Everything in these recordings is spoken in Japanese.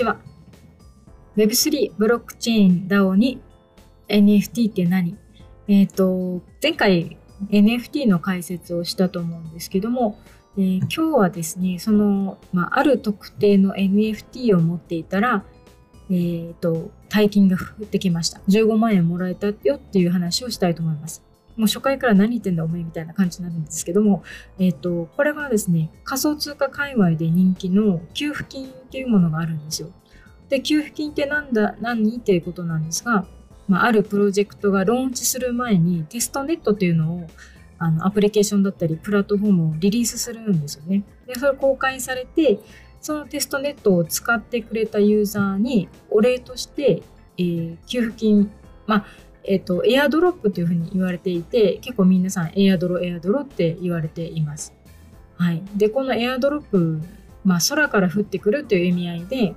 ちは。Web3 ブロックチェーン DAO に NFT って何？えっ、ー、と、前回 NFT の解説をしたと思うんですけども、えー、今日はですね、その、まあ、ある特定の NFT を持っていたら、えっ、ー、と、大金が降ってきました。15万円もらえたよっていう話をしたいと思います。もう初回から何言ってんだお前みたいな感じになるんですけども、えっ、ー、と、これはですね、仮想通貨界隈で人気の給付金っていうものがあるんですよ。で、給付金ってなんだ、何っていうことなんですが、まあ、あるプロジェクトがローンチする前にテストネットっていうのをあのアプリケーションだったりプラットフォームをリリースするんですよね。で、それ公開されて、そのテストネットを使ってくれたユーザーにお礼として、えー、給付金、まあ、えっ、ー、と、エアドロップというふうに言われていて、結構皆さんエアドロ、エアドロって言われています。はい。で、このエアドロップ、まあ、空から降ってくるという意味合いで、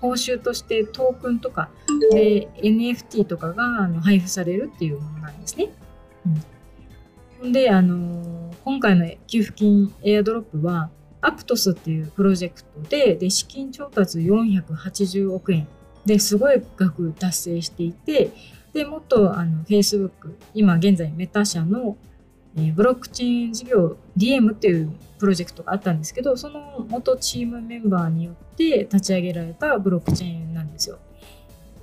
報酬としてトークンとかで NFT とかがあの配布されるっていうものなんですね。うん、で、あの今回の給付金エアドロップはアプトスっていうプロジェクトでで資金調達480億円。ですごい額達成していてでもっとあの Facebook 今現在メタ社のえブロックチェーン事業 DM っていうプロジェクトがあったんですけどその元チームメンバーによって立ち上げられたブロックチェーンなんですよ。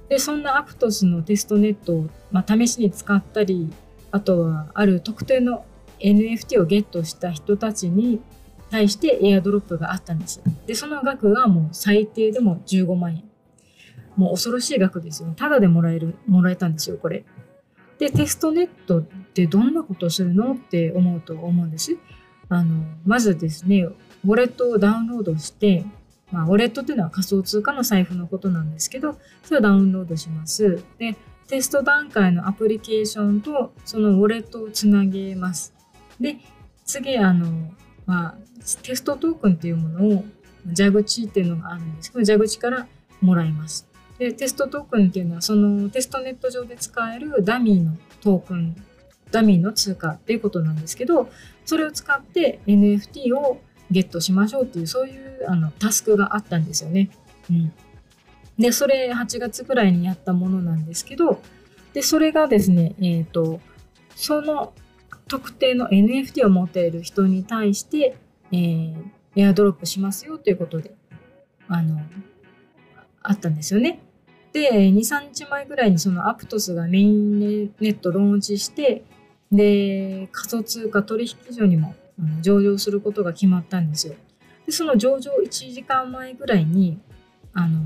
でそんなアプトスのテストネットを、まあ、試しに使ったりあとはある特定の NFT をゲットした人たちに対してエアドロップがあったんです。でその額がもう最低でも15万円。もう恐ろしい額ですよ。ただでもらえる、もらえたんですよ、これ。で、テストネットってどんなことをするのって思うと思うんです。あの、まずですね、ウォレットをダウンロードして、まあ、ウォレットっていうのは仮想通貨の財布のことなんですけど、それをダウンロードします。で、テスト段階のアプリケーションとそのウォレットをつなげます。で、次、あの、まあ、テストトークンっていうものを蛇口っていうのがあるんですけど、蛇口からもらいます。でテストトークンっていうのはそのテストネット上で使えるダミーのトークンダミーの通貨っていうことなんですけどそれを使って NFT をゲットしましょうっていうそういうあのタスクがあったんですよね。うん、でそれ8月ぐらいにやったものなんですけどでそれがですね、えーと、その特定の NFT を持っている人に対して、えー、エアドロップしますよということであのあったんですよね。で、2、3日前ぐらいにそのアプトスがメインネットローンチして、で、仮想通貨取引所にも上場することが決まったんですよ。で、その上場1時間前ぐらいに、あの、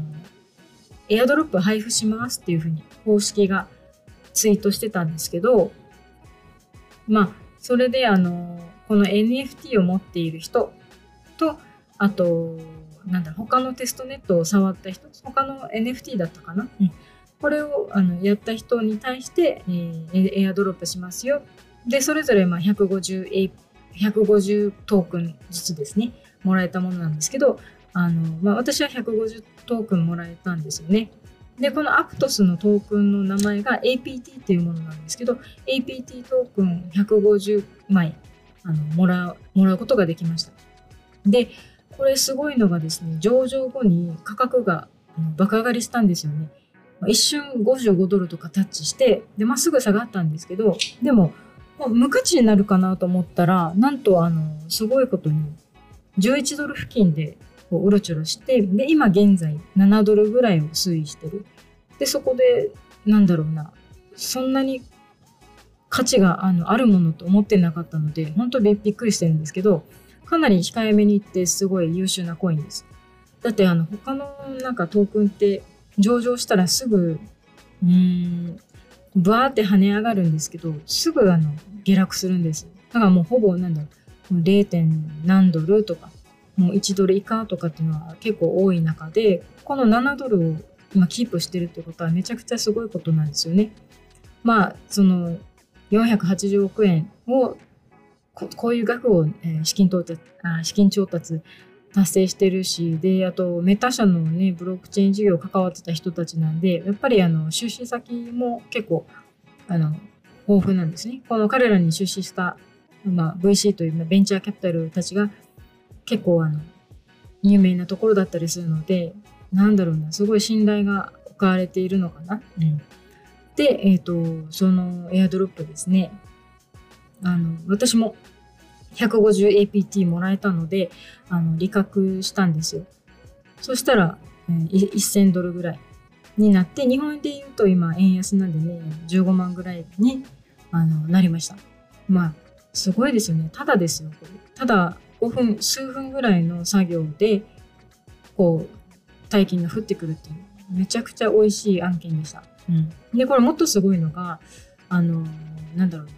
エアドロップ配布しますっていうふうに公式がツイートしてたんですけど、まあ、それであの、この NFT を持っている人と、あと、なんだ他のテストネットを触った人他の NFT だったかな、うん、これをあのやった人に対して、えー、エアドロップしますよ。でそれぞれまあ150 150トークンずつですねもらえたものなんですけどあの、まあ、私は150トークンもらえたんですよね。でこのアプトスのトークンの名前が APT っていうものなんですけど APT トークン150枚あのもらうもらうことができました。でこれすごいのがですね、上場後に価格が爆上がりしたんですよね。一瞬55ドルとかタッチして、で、まっすぐ下がったんですけど、でも、無価値になるかなと思ったら、なんと、あの、すごいことに、11ドル付近でこううろちょろして、で、今現在7ドルぐらいを推移してる。で、そこで、なんだろうな、そんなに価値があのあるものと思ってなかったので、本当びっくりしてるんですけど、かなり控えめに言ってすごい優秀なコインです。だってあの他のなんかトークンって上場したらすぐうーんバーって跳ね上がるんですけどすぐあの下落するんです。だからもうほぼなんだろう 0. 何ドルとかもう1ドル以下とかっていうのは結構多い中でこの7ドルを今キープしてるってことはめちゃくちゃすごいことなんですよね。まあその480億円をこういう額を、えー、資金調達あ資金調達達成してるしであとメタ社のねブロックチェーン事業関わってた人たちなんでやっぱりあの出資先も結構あの豊富なんですね。この彼らに出資した、まあ、VC というベンチャーキャピタルたちが結構あの有名なところだったりするのでなんだろうな、すごい信頼が置かれているのかな。うん、で、えっ、ー、と、そのエアドロップですね。あの、私も 150APT もらえたので、あの、利確したんですよ。そしたら、えー、1000ドルぐらいになって、日本で言うと今円安なんでね、15万ぐらいにあのなりました。まあ、すごいですよね。ただですよ。ただ5分、数分ぐらいの作業で、こう、大金が降ってくるっていう、めちゃくちゃ美味しい案件でした。うん。で、これもっとすごいのが、あの、なんだろう、ね、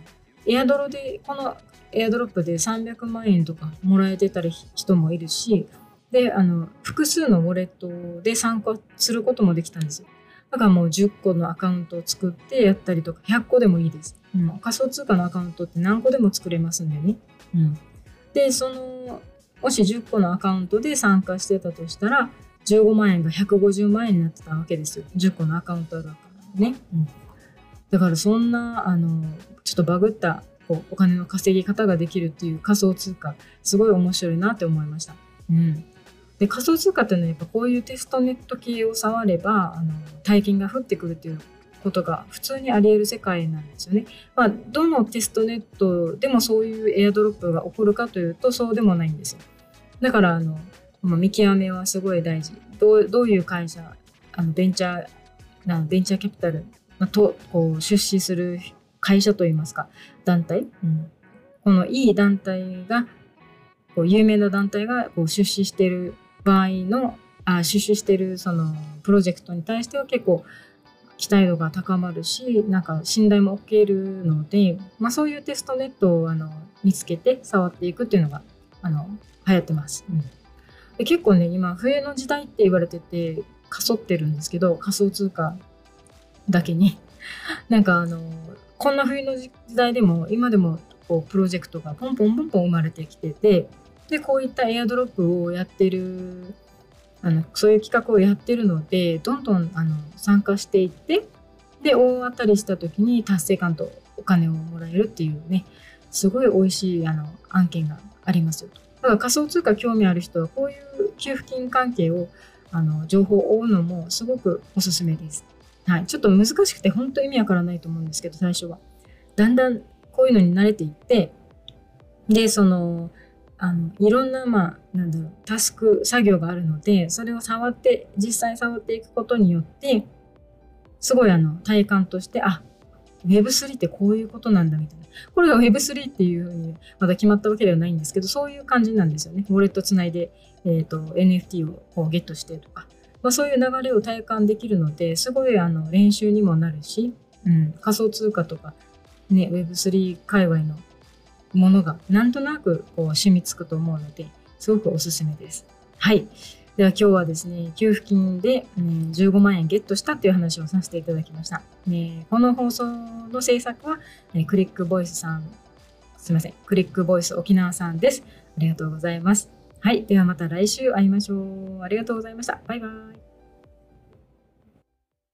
エアドロで、このエアドロップで300万円とかもらえてた人もいるし、で、あの、複数のウォレットで参加することもできたんですよ。だからもう10個のアカウントを作ってやったりとか、100個でもいいです。うん、仮想通貨のアカウントって何個でも作れますんでね。うん。で、その、もし10個のアカウントで参加してたとしたら、15万円が150万円になってたわけですよ。10個のアカウントだからね。うん。だからそんな、あの、ちょっとバグったこうお金の稼ぎ方ができるっていう仮想通貨、すごい面白いなって思いました。うん。で仮想通貨っていうのはやっぱこういうテストネット系を触ればあの大金が降ってくるっていうことが普通にあり得る世界なんですよね。まあ、どのテストネットでもそういうエアドロップが起こるかというとそうでもないんですよ。だからあの、まあ、見極めはすごい大事。どうどういう会社あのベンチャーなベンチャーキャピタルとこう出資する会社といいますか団体、うん、このいい団体がこう有名な団体がこう出資してる場合のあ出資してるそのプロジェクトに対しては結構期待度が高まるしなんか信頼も受けるので、まあ、そういうテストネットをあの見つけて触っていくっていうのがあの流行ってます、うん、で結構ね今冬の時代って言われててかそってるんですけど仮想通貨だけに。なんかあのこんな冬の時代でも今でもこうプロジェクトがポンポンポンポン生まれてきててでこういったエアドロップをやってるあのそういう企画をやってるのでどんどんあの参加していってで大当たりした時に達成感とお金をもらえるっていうねすごい美味しいあの案件がありますよと。だから仮想通貨興味ある人はこういう給付金関係をあの情報を追うのもすごくおすすめです。はい、ちょっと難しくて本当意味わからないと思うんですけど最初は。だんだんこういうのに慣れていってでそのあのいろんな、まあ、なんだろうタスク作業があるのでそれを触って実際触っていくことによってすごいあの体感としてあ Web3 ってこういうことなんだみたいな。これが Web3 っていうふうにまだ決まったわけではないんですけどそういう感じなんですよね。ウォレットつないで、えーと、NFT をこうゲットしてとか、まあ、そういう流れを体感できるのですごいあの練習にもなるし、うん、仮想通貨とか、ね、Web3 界隈のものがなんとなくこう染みつくと思うのですごくおすすめです。はい。では今日はですね、給付金で、ね、15万円ゲットしたっていう話をさせていただきました。ね、この放送の制作は、ね、クリックボイスさん、すいません、クリックボイス沖縄さんです。ありがとうございます。はい。ではまた来週会いましょう。ありがとうございました。バイバイ。